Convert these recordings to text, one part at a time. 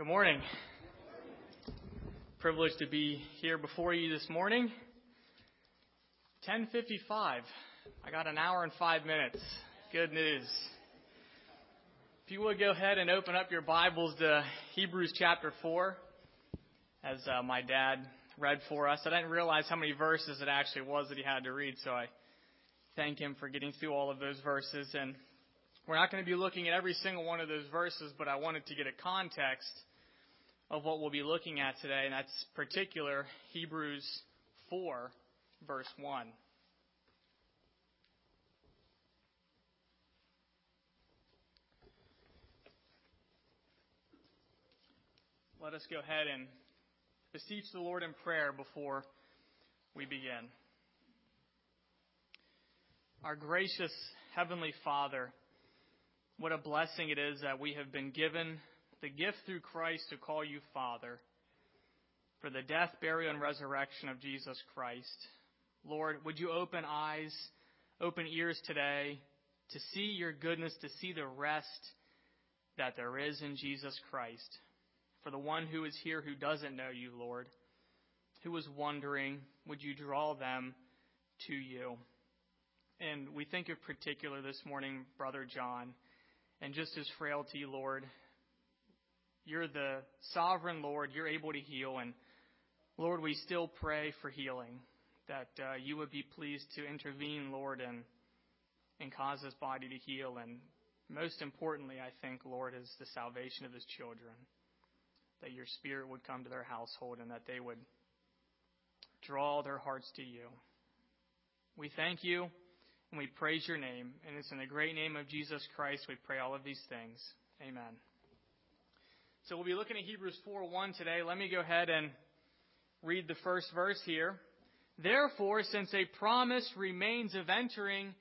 Good morning. Privileged to be here before you this morning. 10:55. I got an hour and 5 minutes. Good news. If you would go ahead and open up your Bibles to Hebrews chapter 4 as uh, my dad read for us. I didn't realize how many verses it actually was that he had to read, so I thank him for getting through all of those verses and we're not going to be looking at every single one of those verses, but I wanted to get a context of what we'll be looking at today, and that's particular Hebrews 4, verse 1. Let us go ahead and beseech the Lord in prayer before we begin. Our gracious Heavenly Father, what a blessing it is that we have been given the gift through Christ to call you Father for the death, burial, and resurrection of Jesus Christ. Lord, would you open eyes, open ears today to see your goodness, to see the rest that there is in Jesus Christ. For the one who is here who doesn't know you, Lord, who is wondering, would you draw them to you? And we think of particular this morning, Brother John, and just his frailty, Lord. You're the sovereign Lord. You're able to heal. And Lord, we still pray for healing, that uh, you would be pleased to intervene, Lord, and, and cause his body to heal. And most importantly, I think, Lord, is the salvation of his children. That your spirit would come to their household and that they would draw their hearts to you. We thank you and we praise your name. And it's in the great name of Jesus Christ we pray all of these things. Amen. So we'll be looking at Hebrews 4:1 today. Let me go ahead and read the first verse here. Therefore, since a promise remains of entering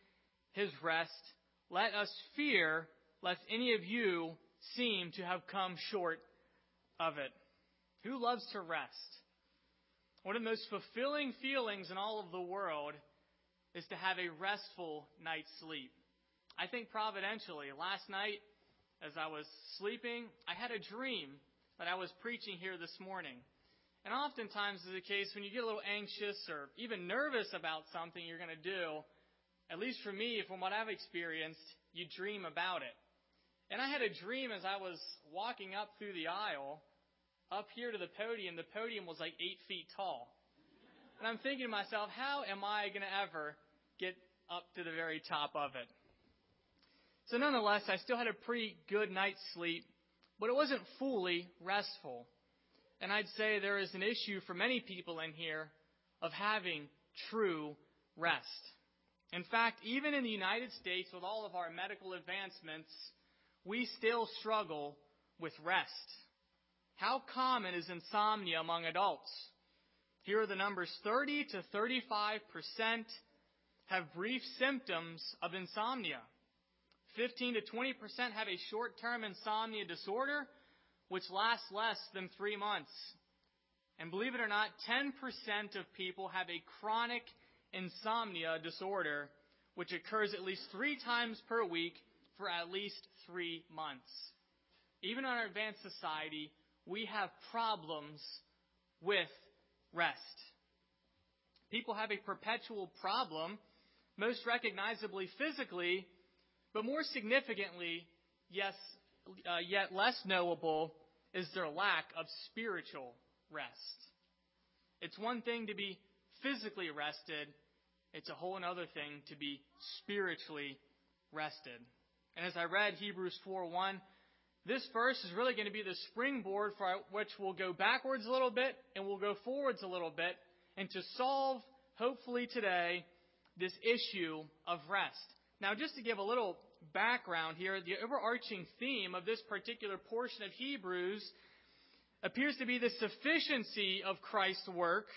his rest, let us fear lest any of you seem to have come short of it. Who loves to rest? One of the most fulfilling feelings in all of the world is to have a restful night's sleep. I think providentially, last night as I was sleeping, I had a dream that I was preaching here this morning. And oftentimes is the case when you get a little anxious or even nervous about something you're going to do, at least for me, from what I've experienced, you dream about it. And I had a dream as I was walking up through the aisle, up here to the podium. The podium was like eight feet tall. And I'm thinking to myself, how am I going to ever get up to the very top of it? So nonetheless, I still had a pretty good night's sleep, but it wasn't fully restful. And I'd say there is an issue for many people in here of having true rest. In fact, even in the United States, with all of our medical advancements, we still struggle with rest. How common is insomnia among adults? Here are the numbers 30 to 35 percent have brief symptoms of insomnia. 15 to 20 percent have a short term insomnia disorder, which lasts less than three months. And believe it or not, 10 percent of people have a chronic insomnia disorder, which occurs at least three times per week for at least three months. Even in our advanced society, we have problems with rest. People have a perpetual problem, most recognizably physically, but more significantly, yes, uh, yet less knowable, is their lack of spiritual rest. It's one thing to be physically rested, it's a whole other thing to be spiritually rested. And as I read Hebrews 4:1, this verse is really going to be the springboard for which we'll go backwards a little bit and we'll go forwards a little bit and to solve, hopefully today, this issue of rest. Now, just to give a little background here, the overarching theme of this particular portion of Hebrews appears to be the sufficiency of Christ's work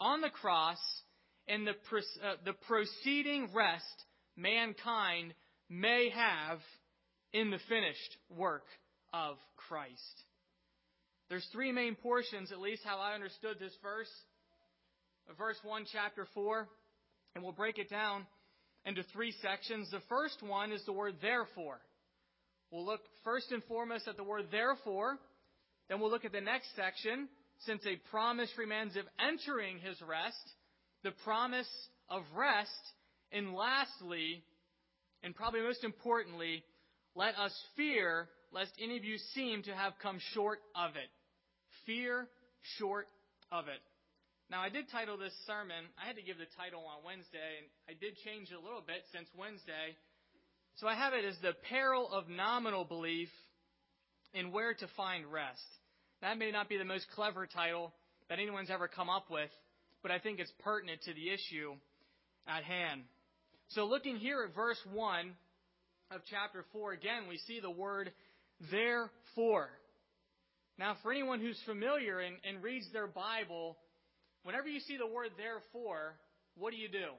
on the cross and the, uh, the proceeding rest mankind may have in the finished work of Christ. There's three main portions, at least how I understood this verse. Verse 1, chapter 4, and we'll break it down into three sections. The first one is the word therefore. We'll look first and foremost at the word therefore, Then we'll look at the next section, since a promise remains of entering his rest, the promise of rest, and lastly, and probably most importantly, let us fear lest any of you seem to have come short of it. Fear short of it. Now, I did title this sermon, I had to give the title on Wednesday, and I did change it a little bit since Wednesday. So I have it as the peril of nominal belief in where to find rest. That may not be the most clever title that anyone's ever come up with, but I think it's pertinent to the issue at hand. So looking here at verse 1 of chapter 4, again, we see the word therefore. Now, for anyone who's familiar and, and reads their Bible, whenever you see the word therefore, what do you do?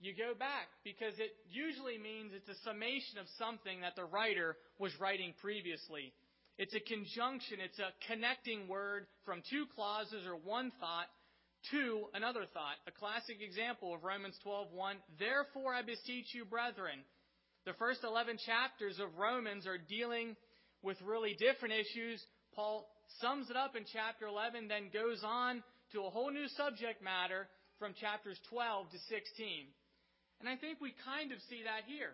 You go back because it usually means it's a summation of something that the writer was writing previously. It's a conjunction, it's a connecting word from two clauses or one thought to another thought. A classic example of Romans 12:1, "Therefore I beseech you, brethren." The first 11 chapters of Romans are dealing with really different issues. Paul sums it up in chapter 11, then goes on to a whole new subject matter from chapters 12 to 16. And I think we kind of see that here.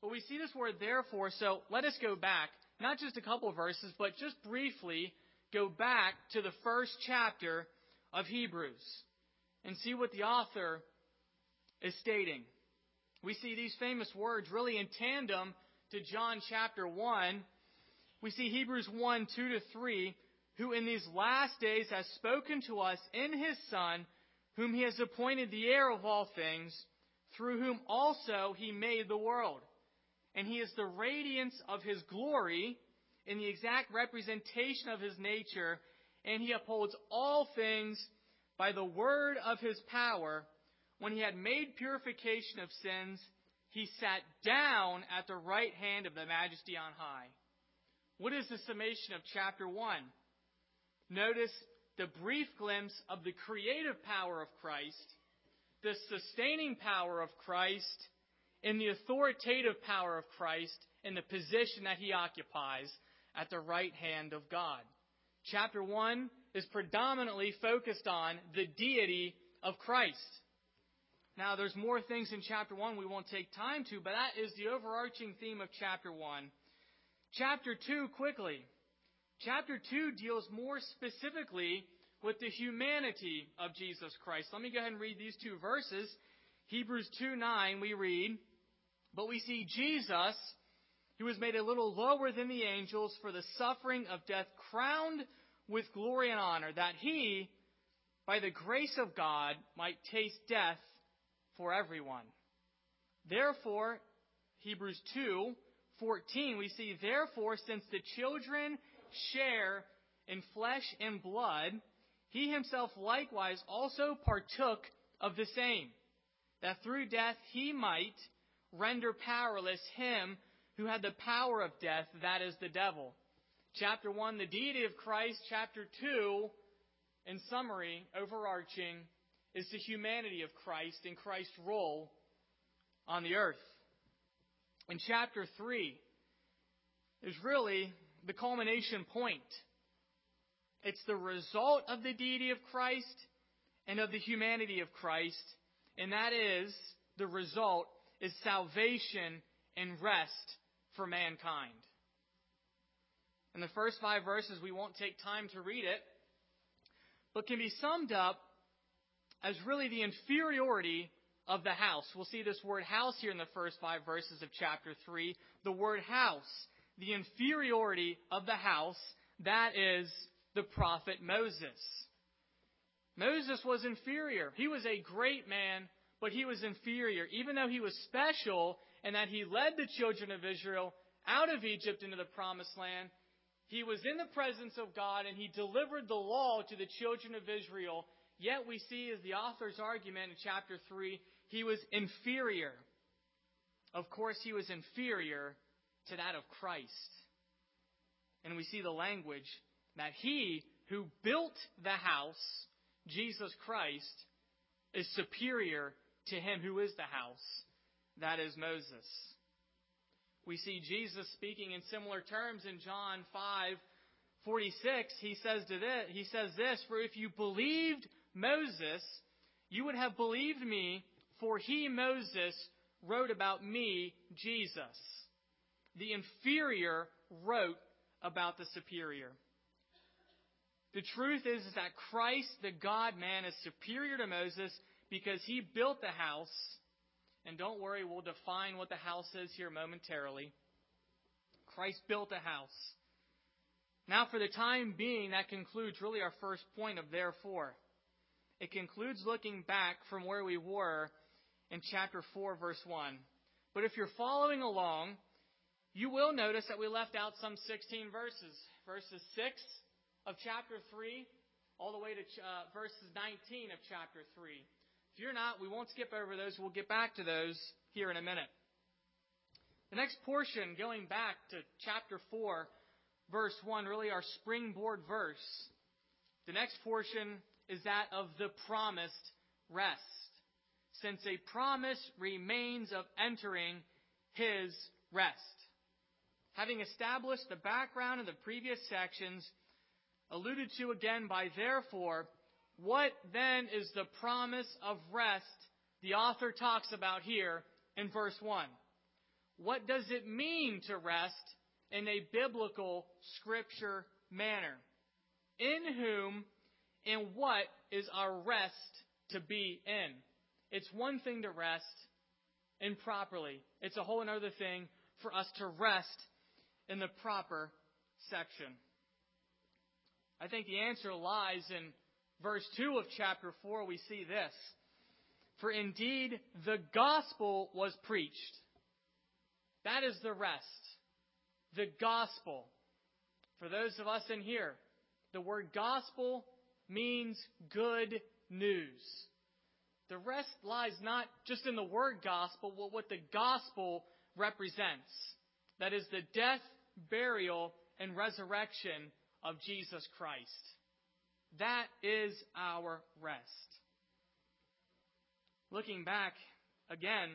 But we see this word therefore, so let us go back not just a couple verses, but just briefly go back to the first chapter of Hebrews and see what the author is stating. We see these famous words really in tandem to John chapter 1. We see Hebrews 1, 2 to 3, who in these last days has spoken to us in his Son, whom he has appointed the heir of all things, through whom also he made the world and he is the radiance of his glory in the exact representation of his nature, and he upholds all things by the word of his power. When he had made purification of sins, he sat down at the right hand of the majesty on high. What is the summation of chapter 1? Notice the brief glimpse of the creative power of Christ, the sustaining power of Christ, and the authoritative power of Christ in the position that he occupies at the right hand of God. Chapter 1 is predominantly focused on the deity of Christ. Now, there's more things in chapter 1 we won't take time to, but that is the overarching theme of chapter 1. Chapter 2, quickly. Chapter 2 deals more specifically with the humanity of Jesus Christ. Let me go ahead and read these two verses. Hebrews 2 9, we read, but we see Jesus, who was made a little lower than the angels for the suffering of death, crowned with glory and honor, that he, by the grace of God, might taste death for everyone. Therefore, Hebrews 2 14, we see, therefore, since the children share in flesh and blood, he himself likewise also partook of the same, that through death he might render powerless him who had the power of death, that is the devil. Chapter 1, the deity of Christ. Chapter 2, in summary, overarching, is the humanity of Christ and Christ's role on the earth. In chapter 3 is really the culmination point. It's the result of the deity of Christ and of the humanity of Christ, and that is the result is salvation and rest for mankind. In the first five verses, we won't take time to read it, but can be summed up as really the inferiority of the house. We'll see this word house here in the first five verses of chapter 3. The word house, the inferiority of the house, that is the prophet Moses. Moses was inferior. He was a great man but he was inferior, even though he was special and that he led the children of Israel out of Egypt into the promised land. He was in the presence of God and he delivered the law to the children of Israel. Yet we see, as the author's argument in chapter 3, he was inferior. Of course, he was inferior to that of Christ. And we see the language that he who built the house, Jesus Christ, is superior to him who is the house, that is Moses. We see Jesus speaking in similar terms in John 5 46, he says to this, he says this, for if you believed Moses, you would have believed me, for he, Moses, wrote about me, Jesus. The inferior wrote about the superior. The truth is, is that Christ, the God man, is superior to Moses because he built the house. And don't worry, we'll define what the house is here momentarily. Christ built a house. Now, for the time being, that concludes really our first point of therefore. It concludes looking back from where we were in chapter 4, verse 1. But if you're following along, you will notice that we left out some 16 verses. Verses 6 of chapter 3 all the way to uh, verses 19 of chapter 3. If you're not, we won't skip over those. We'll get back to those here in a minute. The next portion, going back to chapter 4, verse 1, really our springboard verse. The next portion is that of the promised rest. Since a promise remains of entering his rest. Having established the background in the previous sections, alluded to again by therefore, what then is the promise of rest the author talks about here in verse 1? What does it mean to rest in a biblical scripture manner? In whom and what is our rest to be in? It's one thing to rest improperly. It's a whole other thing for us to rest in the proper section. I think the answer lies in verse 2 of chapter 4. We see this. For indeed the gospel was preached. That is the rest. The gospel. For those of us in here, the word gospel means good news. The rest lies not just in the word gospel, but what the gospel represents. That is the death, burial, and resurrection of Jesus Christ. That is our rest. Looking back again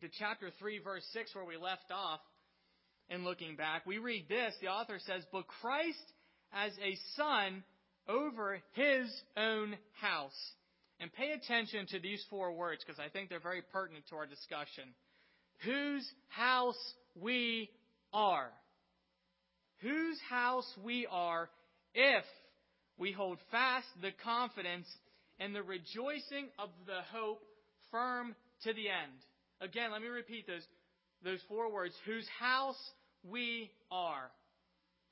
to chapter 3, verse 6, where we left off, and looking back, we read this. The author says, But Christ as a son over his own house. And pay attention to these four words because I think they're very pertinent to our discussion. Whose house we are whose house we are if we hold fast the confidence and the rejoicing of the hope firm to the end. Again, let me repeat those, those four words. Whose house we are.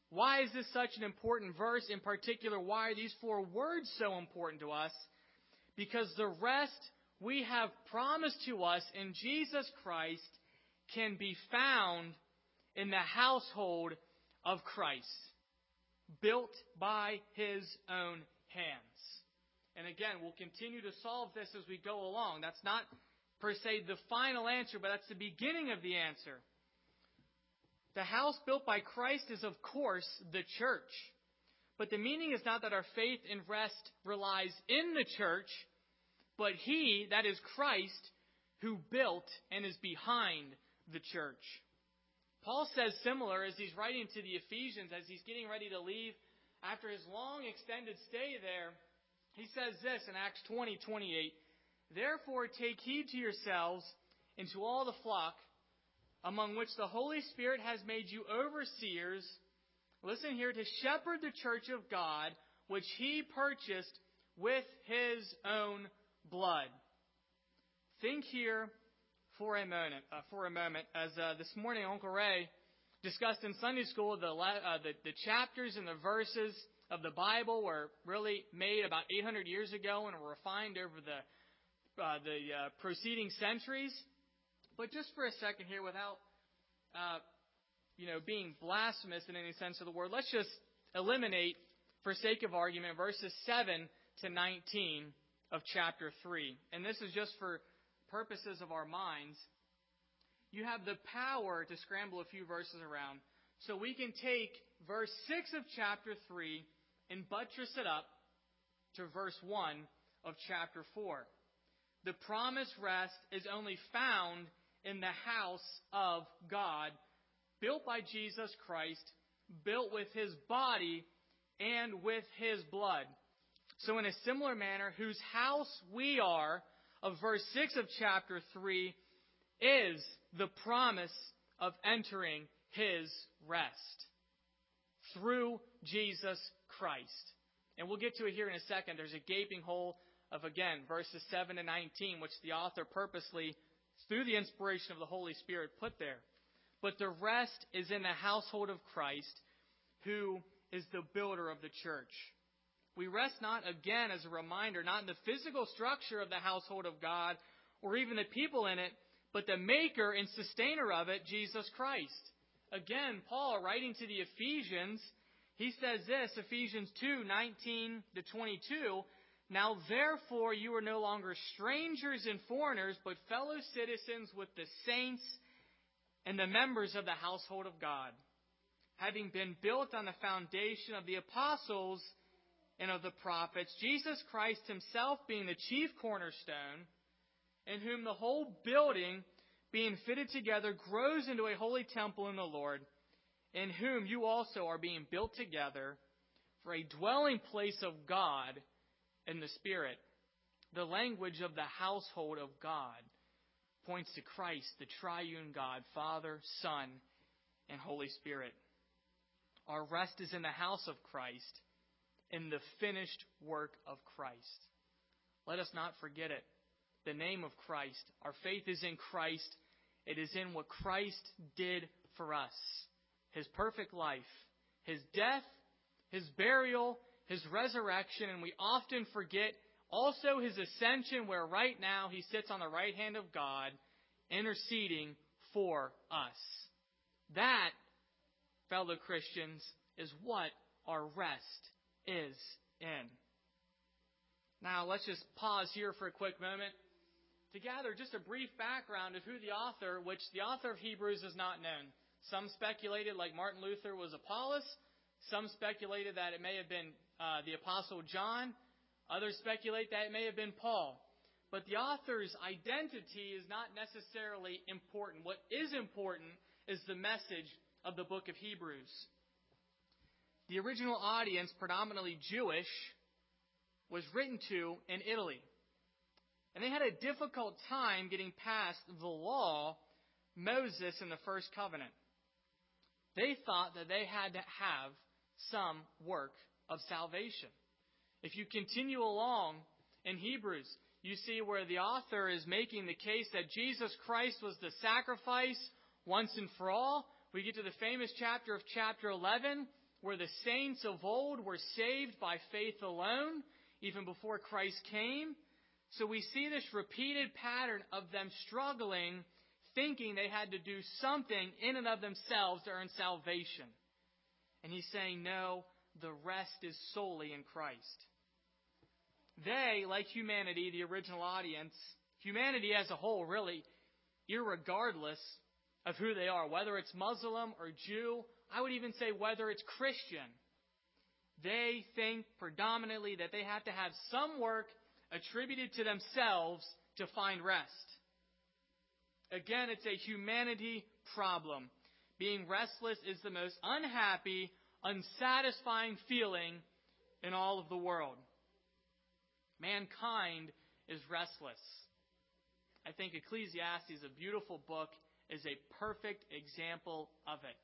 Why is this such an important verse? In particular, why are these four words so important to us? Because the rest we have promised to us in Jesus Christ can be found in the household of Christ, built by his own hands. And again, we'll continue to solve this as we go along. That's not per se the final answer, but that's the beginning of the answer. The house built by Christ is, of course, the church. But the meaning is not that our faith and rest relies in the church, but He, that is Christ, who built and is behind the church. Paul says similar as he's writing to the Ephesians, as he's getting ready to leave after his long extended stay there. He says this in Acts 20, 28. Therefore take heed to yourselves and to all the flock among which the Holy Spirit has made you overseers. Listen here, to shepherd the church of God, which he purchased with his own blood. Think here for a moment, uh, for a moment, as uh, this morning Uncle Ray discussed in Sunday school, the, uh, the, the chapters and the verses of the Bible were really made about 800 years ago and were refined over the uh, the uh, preceding centuries. But just for a second here, without uh, you know being blasphemous in any sense of the word, let's just eliminate, for sake of argument, verses 7 to 19 of chapter 3. And this is just for purposes of our minds, you have the power to scramble a few verses around. So we can take verse 6 of chapter 3 and buttress it up to verse 1 of chapter 4. The promised rest is only found in the house of God, built by Jesus Christ, built with his body and with his blood. So, in a similar manner, whose house we are, of verse 6 of chapter 3, is the promise of entering his rest through Jesus Christ. And we'll get to it here in a second. There's a gaping hole of, again, verses 7 to 19, which the author purposely, through the inspiration of the Holy Spirit, put there. But the rest is in the household of Christ, who is the builder of the church. We rest not, again, as a reminder, not in the physical structure of the household of God or even the people in it, but the maker and sustainer of it, Jesus Christ. Again, Paul, writing to the Ephesians, he says this, Ephesians 2, 19 to 22, Now therefore you are no longer strangers and foreigners, but fellow citizens with the saints and the members of the household of God, having been built on the foundation of the apostles and of the prophets, Jesus Christ himself being the chief cornerstone, in whom the whole building, being fitted together, grows into a holy temple in the Lord, in whom you also are being built together for a dwelling place of God in the Spirit. The language of the household of God points to Christ, the triune God, Father, Son, and Holy Spirit. Our rest is in the house of Christ, in the finished work of Christ. Let us not forget it. The name of Christ. Our faith is in Christ. It is in what Christ did for us. His perfect life, His death, His burial, His resurrection, and we often forget also His ascension, where right now He sits on the right hand of God, interceding for us. That, fellow Christians, is what our rest is in. Now, let's just pause here for a quick moment to gather just a brief background of who the author, which the author of Hebrews is not known. Some speculated, like Martin Luther, was Apollos. Some speculated that it may have been uh, the Apostle John. Others speculate that it may have been Paul. But the author's identity is not necessarily important. What is important is the message of the book of Hebrews. The original audience, predominantly Jewish, was written to in Italy. And they had a difficult time getting past the law, Moses, in the first covenant. They thought that they had to have some work of salvation. If you continue along in Hebrews, you see where the author is making the case that Jesus Christ was the sacrifice once and for all. We get to the famous chapter of chapter 11, where the saints of old were saved by faith alone, even before Christ came. So we see this repeated pattern of them struggling thinking they had to do something in and of themselves to earn salvation. And he's saying, no, the rest is solely in Christ. They, like humanity, the original audience, humanity as a whole, really, irregardless of who they are, whether it's Muslim or Jew, I would even say whether it's Christian, they think predominantly that they have to have some work attributed to themselves to find rest. Again, it's a humanity problem. Being restless is the most unhappy, unsatisfying feeling in all of the world. Mankind is restless. I think Ecclesiastes, a beautiful book, is a perfect example of it.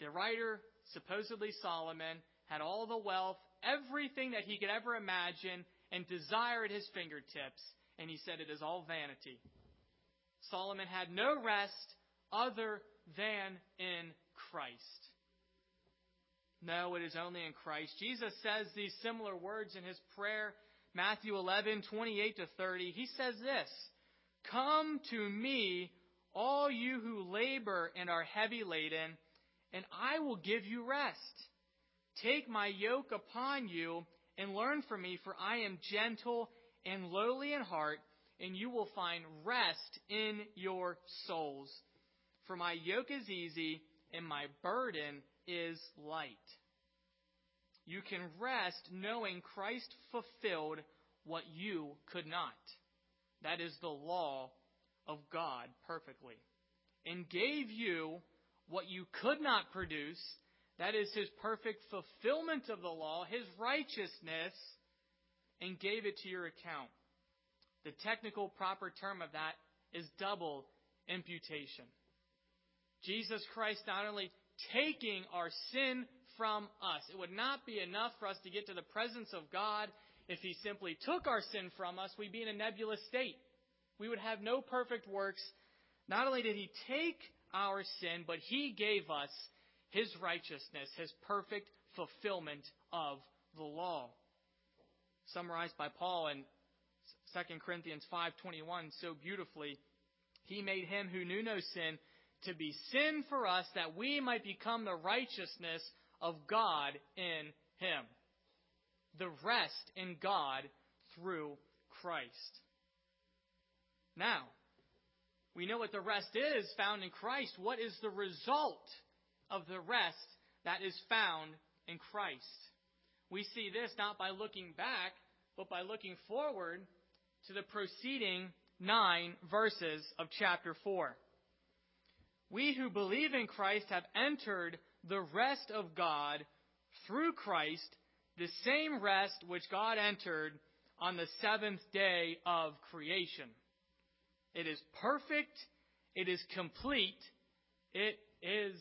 The writer, supposedly Solomon, had all the wealth, everything that he could ever imagine and desire at his fingertips, and he said it is all vanity. Solomon had no rest other than in Christ. No, it is only in Christ. Jesus says these similar words in his prayer, Matthew 11, 28 to 30. He says this, Come to me, all you who labor and are heavy laden, and I will give you rest. Take my yoke upon you and learn from me, for I am gentle and lowly in heart, and you will find rest in your souls. For my yoke is easy and my burden is light. You can rest knowing Christ fulfilled what you could not. That is the law of God perfectly. And gave you what you could not produce, that is his perfect fulfillment of the law, his righteousness, and gave it to your account. The technical proper term of that is double imputation. Jesus Christ not only taking our sin from us. It would not be enough for us to get to the presence of God if He simply took our sin from us. We'd be in a nebulous state. We would have no perfect works. Not only did He take our sin, but He gave us His righteousness, His perfect fulfillment of the law. Summarized by Paul in 2 Corinthians 5:21 so beautifully, he made him who knew no sin to be sin for us that we might become the righteousness of God in him. The rest in God through Christ. Now, we know what the rest is found in Christ. What is the result of the rest that is found in Christ? We see this not by looking back, but by looking forward to the preceding nine verses of chapter 4. We who believe in Christ have entered the rest of God through Christ, the same rest which God entered on the seventh day of creation. It is perfect, it is complete, it is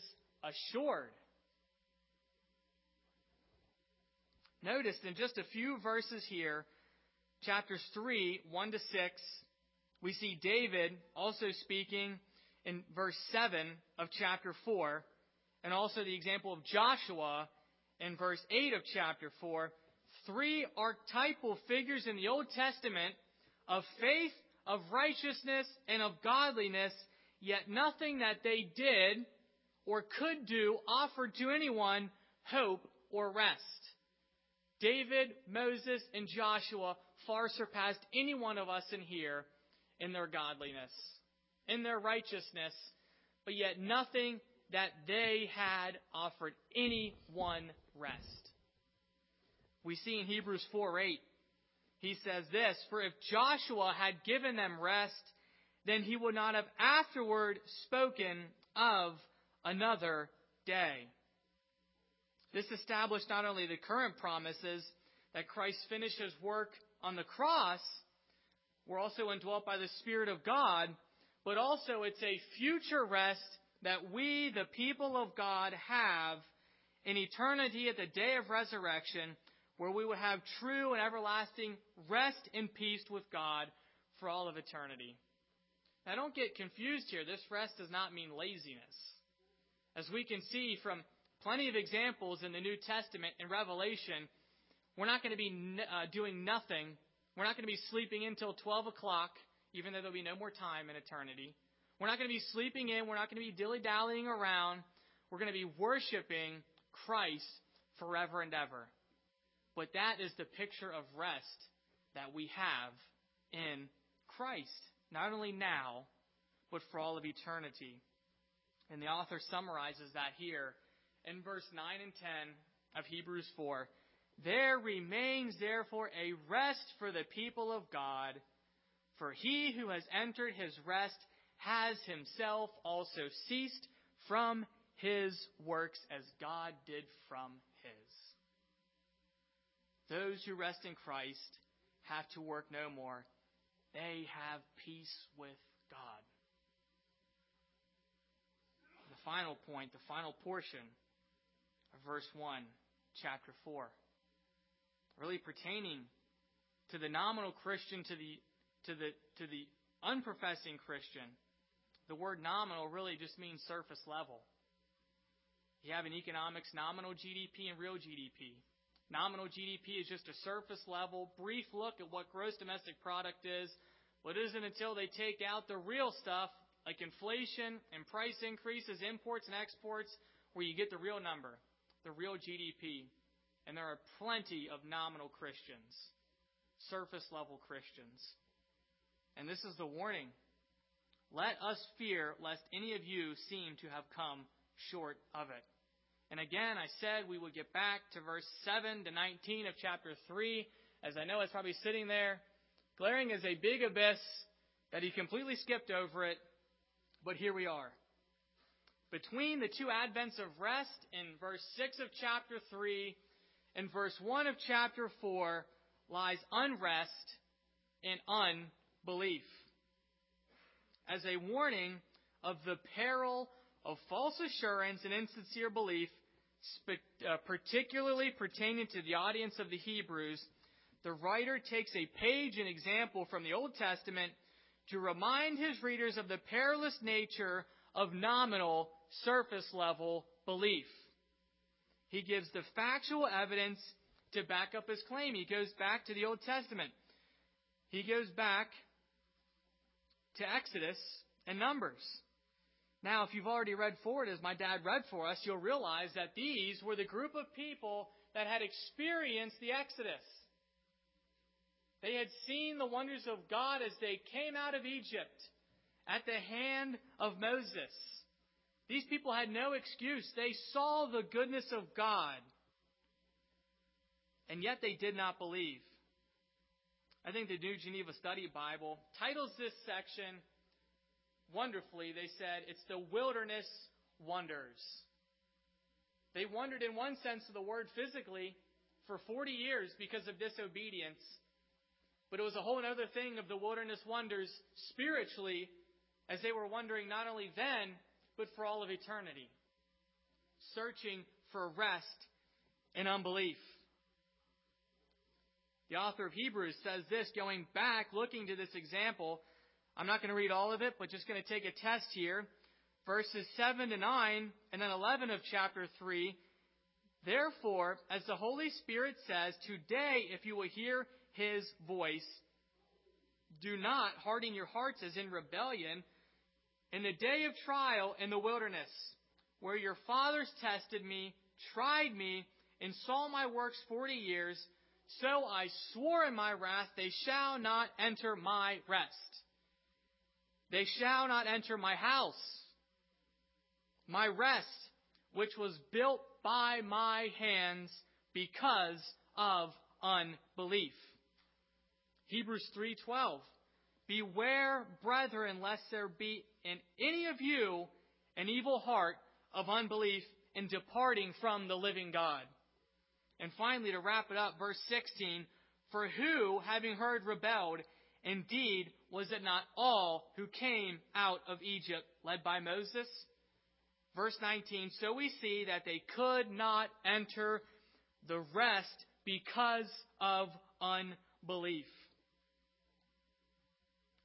assured. Notice in just a few verses here, chapters 3, 1 to 6, we see David also speaking in verse 7 of chapter 4 and also the example of Joshua in verse 8 of chapter 4, three archetypal figures in the Old Testament of faith, of righteousness, and of godliness, yet nothing that they did or could do offered to anyone hope or rest. David, Moses, and Joshua far surpassed any one of us in here in their godliness, in their righteousness, but yet nothing that they had offered anyone rest. We see in Hebrews 4 8, he says this For if Joshua had given them rest, then he would not have afterward spoken of another day. This established not only the current promises that Christ finished his work on the cross, were also indwelt by the Spirit of God, but also it's a future rest that we, the people of God, have in eternity at the day of resurrection, where we will have true and everlasting rest and peace with God for all of eternity. Now, don't get confused here. This rest does not mean laziness. As we can see from plenty of examples in the New Testament and Revelation, we're not going to be uh, doing nothing. We're not going to be sleeping until 12 o'clock, even though there'll be no more time in eternity. We're not going to be sleeping in. We're not going to be dilly dallying around. We're going to be worshiping Christ forever and ever. But that is the picture of rest that we have in Christ, not only now, but for all of eternity. And the author summarizes that here in verse 9 and 10 of Hebrews 4. There remains therefore a rest for the people of God, for he who has entered his rest has himself also ceased from his works as God did from. Those who rest in Christ have to work no more. They have peace with God. The final point, the final portion of verse 1, chapter 4, really pertaining to the nominal Christian, to the, to the, to the unprofessing Christian the word nominal really just means surface level. You have in economics nominal GDP and real GDP. Nominal GDP is just a surface level, brief look at what gross domestic product is, but it isn't until they take out the real stuff, like inflation and price increases, imports and exports, where you get the real number, the real GDP. And there are plenty of nominal Christians, surface level Christians. And this is the warning let us fear lest any of you seem to have come short of it. And again, I said we would get back to verse 7 to 19 of chapter 3, as I know it's probably sitting there, glaring as a big abyss that he completely skipped over it, but here we are. between the two advents of rest in verse 6 of chapter 3 and verse 1 of chapter 4 lies unrest and unbelief. As a warning of the peril of false assurance and insincere belief, Uh, particularly pertaining to the audience of the Hebrews, the writer takes a page and example from the Old Testament to remind his readers of the perilous nature of nominal, surface level belief. He gives the factual evidence to back up his claim. He goes back to the Old Testament. He goes back to Exodus and Numbers. Now, if you've already read forward as my dad read for us, you'll realize that these were the group of people that had experienced the Exodus. They had seen the wonders of God as they came out of Egypt at the hand of Moses. These people had no excuse. They saw the goodness of God. And yet they did not believe. I think the New Geneva Study Bible titles this section wonderfully. They said it's the wilderness wonders. They wandered in one sense of the word physically for 40 years because of disobedience. But it was a whole other thing of the wilderness wonders spiritually as they were wondering not only then, but for all of eternity. Searching for rest in unbelief. The author of Hebrews says this, going back, looking to this example. I'm not going to read all of it, but just going to take a test here. Verses 7 to 9, and then 11 of chapter 3. Therefore, as the Holy Spirit says, today, if you will hear his voice, do not harden your hearts as in rebellion in the day of trial in the wilderness, where your fathers tested me, tried me, and saw my works forty years, so I swore in my wrath, they shall not enter my rest. They shall not enter my house, my rest, which was built by my hands because of unbelief. Hebrews 3:12 Beware, brethren, lest there be in any of you an evil heart of unbelief in departing from the living God. And finally, to wrap it up, verse 16, for who, having heard, rebelled, indeed, was it not all who came out of Egypt led by Moses? Verse 19, so we see that they could not enter the rest because of unbelief.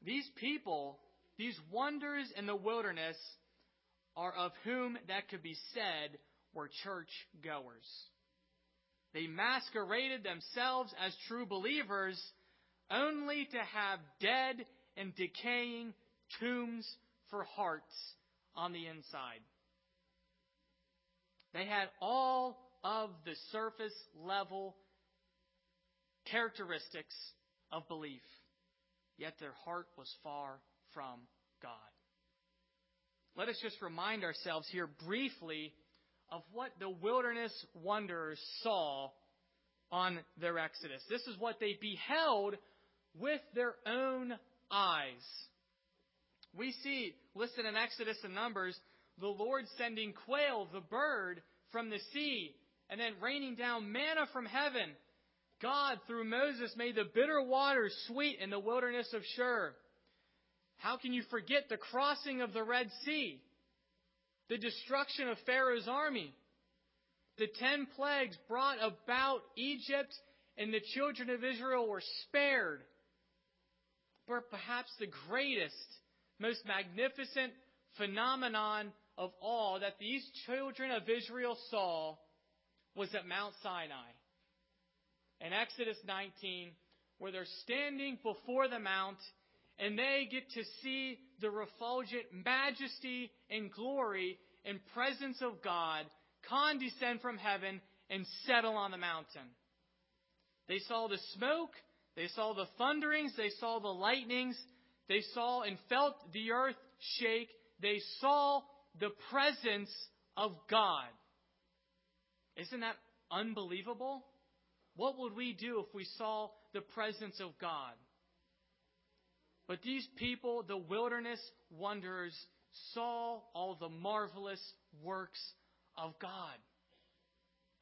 These people, these wonders in the wilderness, are of whom that could be said were church goers. They masqueraded themselves as true believers only to have dead and decaying tombs for hearts on the inside. They had all of the surface level characteristics of belief yet their heart was far from God. Let us just remind ourselves here briefly of what the wilderness wanderers saw on their exodus. This is what they beheld with their own eyes. We see listed in Exodus and Numbers the Lord sending quail, the bird, from the sea, and then raining down manna from heaven God, through Moses, made the bitter waters sweet in the wilderness of Shur. How can you forget the crossing of the Red Sea? The destruction of Pharaoh's army? The ten plagues brought about Egypt and the children of Israel were spared. But perhaps the greatest, most magnificent phenomenon of all that these children of Israel saw was at Mount Sinai in Exodus 19 where they're standing before the mount and they get to see the refulgent majesty and glory and presence of God condescend from heaven and settle on the mountain. They saw the smoke, they saw the thunderings, they saw the lightnings, they saw and felt the earth shake, they saw the presence of God. Isn't that unbelievable? What would we do if we saw the presence of God? But these people, the wilderness wanderers, saw all the marvelous works of God.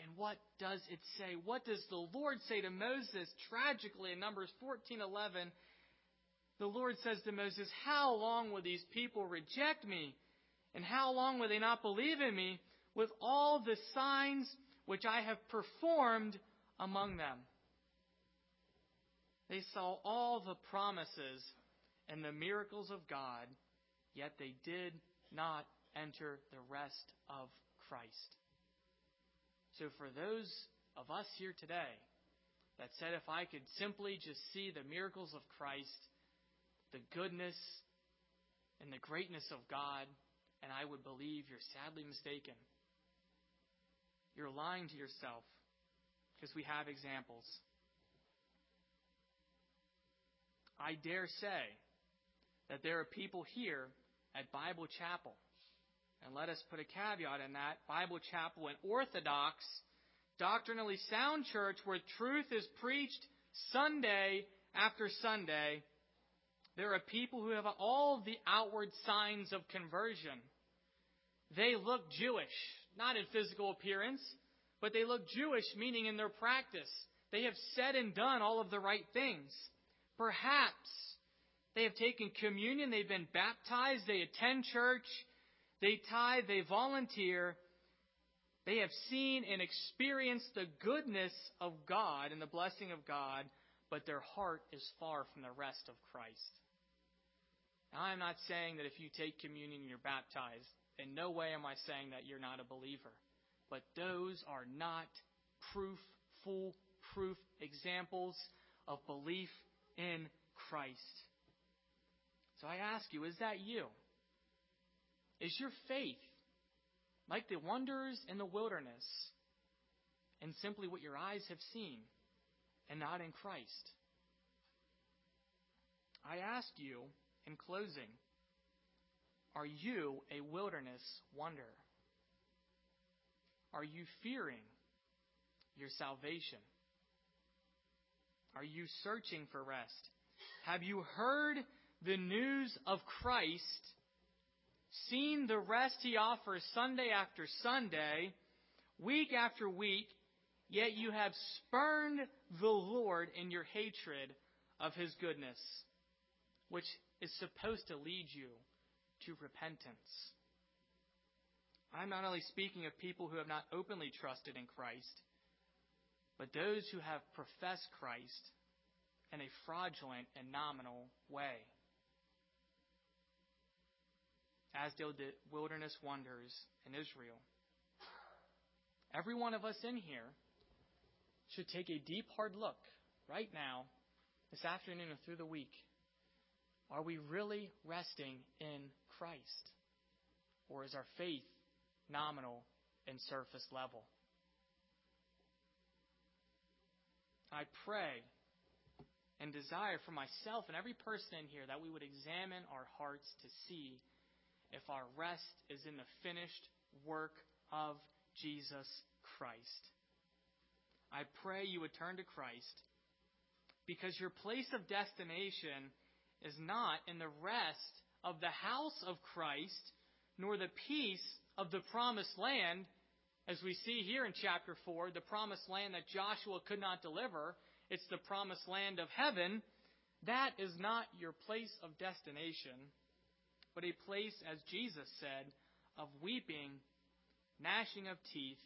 And what does it say? What does the Lord say to Moses tragically in Numbers 14:11? The Lord says to Moses, "How long will these people reject me? And how long will they not believe in me with all the signs which I have performed among them?" They saw all the promises and the miracles of God, yet they did not enter the rest of Christ. So, for those of us here today that said if I could simply just see the miracles of Christ, the goodness and the greatness of God, and I would believe you're sadly mistaken. You're lying to yourself because we have examples. I dare say that there are people here at Bible Chapel, and let us put a caveat in that Bible Chapel, an orthodox, doctrinally sound church where truth is preached Sunday after Sunday. There are people who have all the outward signs of conversion. They look Jewish, not in physical appearance, but they look Jewish, meaning in their practice. They have said and done all of the right things. Perhaps they have taken communion, they've been baptized, they attend church, they tithe, they volunteer. They have seen and experienced the goodness of God and the blessing of God, but their heart is far from the rest of Christ. Now, I'm not saying that if you take communion and you're baptized, in no way am I saying that you're not a believer. But those are not proof, full proof examples of belief in Christ. So I ask you, is that you? Is your faith like the wonders in the wilderness and simply what your eyes have seen and not in Christ? I ask you in closing, are you a wilderness wonder? Are you fearing your salvation? Are you searching for rest? Have you heard the news of Christ, seen the rest he offers Sunday after Sunday, week after week, yet you have spurned the Lord in your hatred of his goodness, which is supposed to lead you to repentance? I'm not only speaking of people who have not openly trusted in Christ, but those who have professed Christ in a fraudulent and nominal way. As did the wilderness wonders in Israel. Every one of us in here should take a deep, hard look right now, this afternoon, and through the week. Are we really resting in Christ? Or is our faith nominal and surface level? I pray and desire for myself and every person in here that we would examine our hearts to see if our rest is in the finished work of Jesus Christ. I pray you would turn to Christ because your place of destination is not in the rest of the house of Christ nor the peace of the promised land as we see here in chapter 4, the promised land that Joshua could not deliver, it's the promised land of heaven. That is not your place of destination, but a place, as Jesus said, of weeping, gnashing of teeth,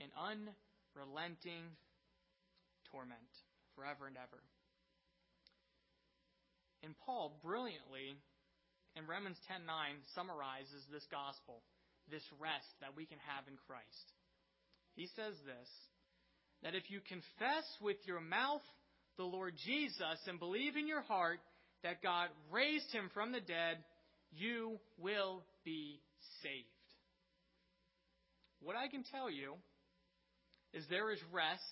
and unrelenting torment forever and ever. And Paul brilliantly in Romans 10:9 summarizes this gospel this rest that we can have in Christ. He says this that if you confess with your mouth the Lord Jesus and believe in your heart that God raised him from the dead, you will be saved. What I can tell you is there is rest,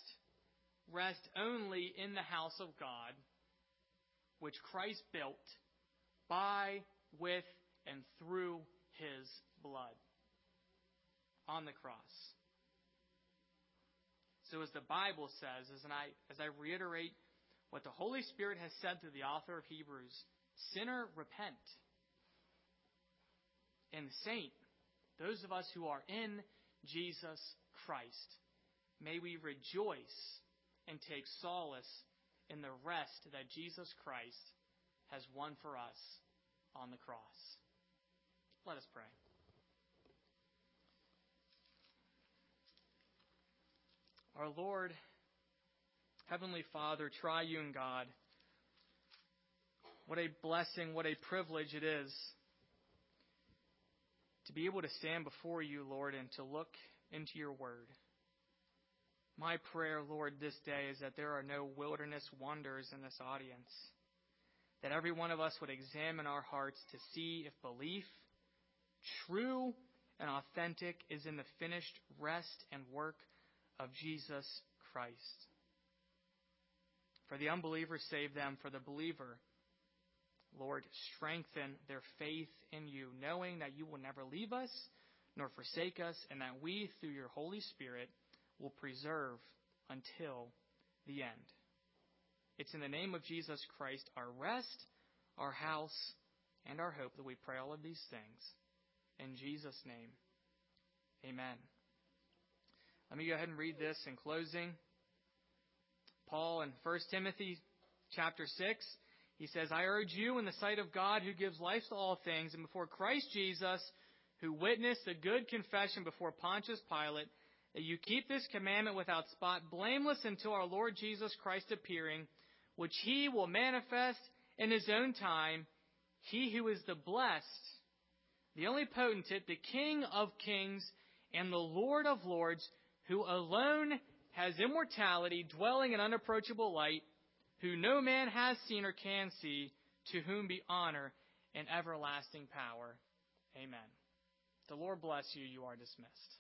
rest only in the house of God, which Christ built by, with, and through his blood on the cross. So as the Bible says, as I, as I reiterate what the Holy Spirit has said to the author of Hebrews, sinner, repent. And saint, those of us who are in Jesus Christ, may we rejoice and take solace in the rest that Jesus Christ has won for us on the cross. Let us pray. Our Lord, Heavenly Father, triune God, what a blessing, what a privilege it is to be able to stand before you, Lord, and to look into your word. My prayer, Lord, this day is that there are no wilderness wonders in this audience. That every one of us would examine our hearts to see if belief, true and authentic, is in the finished rest and work of Jesus Christ. For the unbeliever, save them. For the believer, Lord, strengthen their faith in you, knowing that you will never leave us nor forsake us, and that we, through your Holy Spirit, will preserve until the end. It's in the name of Jesus Christ, our rest, our house, and our hope that we pray all of these things. In Jesus' name, amen. Let me go ahead and read this in closing. Paul in 1 Timothy chapter 6 he says, I urge you in the sight of God who gives life to all things and before Christ Jesus, who witnessed a good confession before Pontius Pilate, that you keep this commandment without spot, blameless until our Lord Jesus Christ appearing, which he will manifest in his own time, he who is the blessed, the only potentate, the King of kings, and the Lord of lords, who alone has immortality, dwelling in unapproachable light, who no man has seen or can see, to whom be honor and everlasting power. Amen. The Lord bless you. You are dismissed.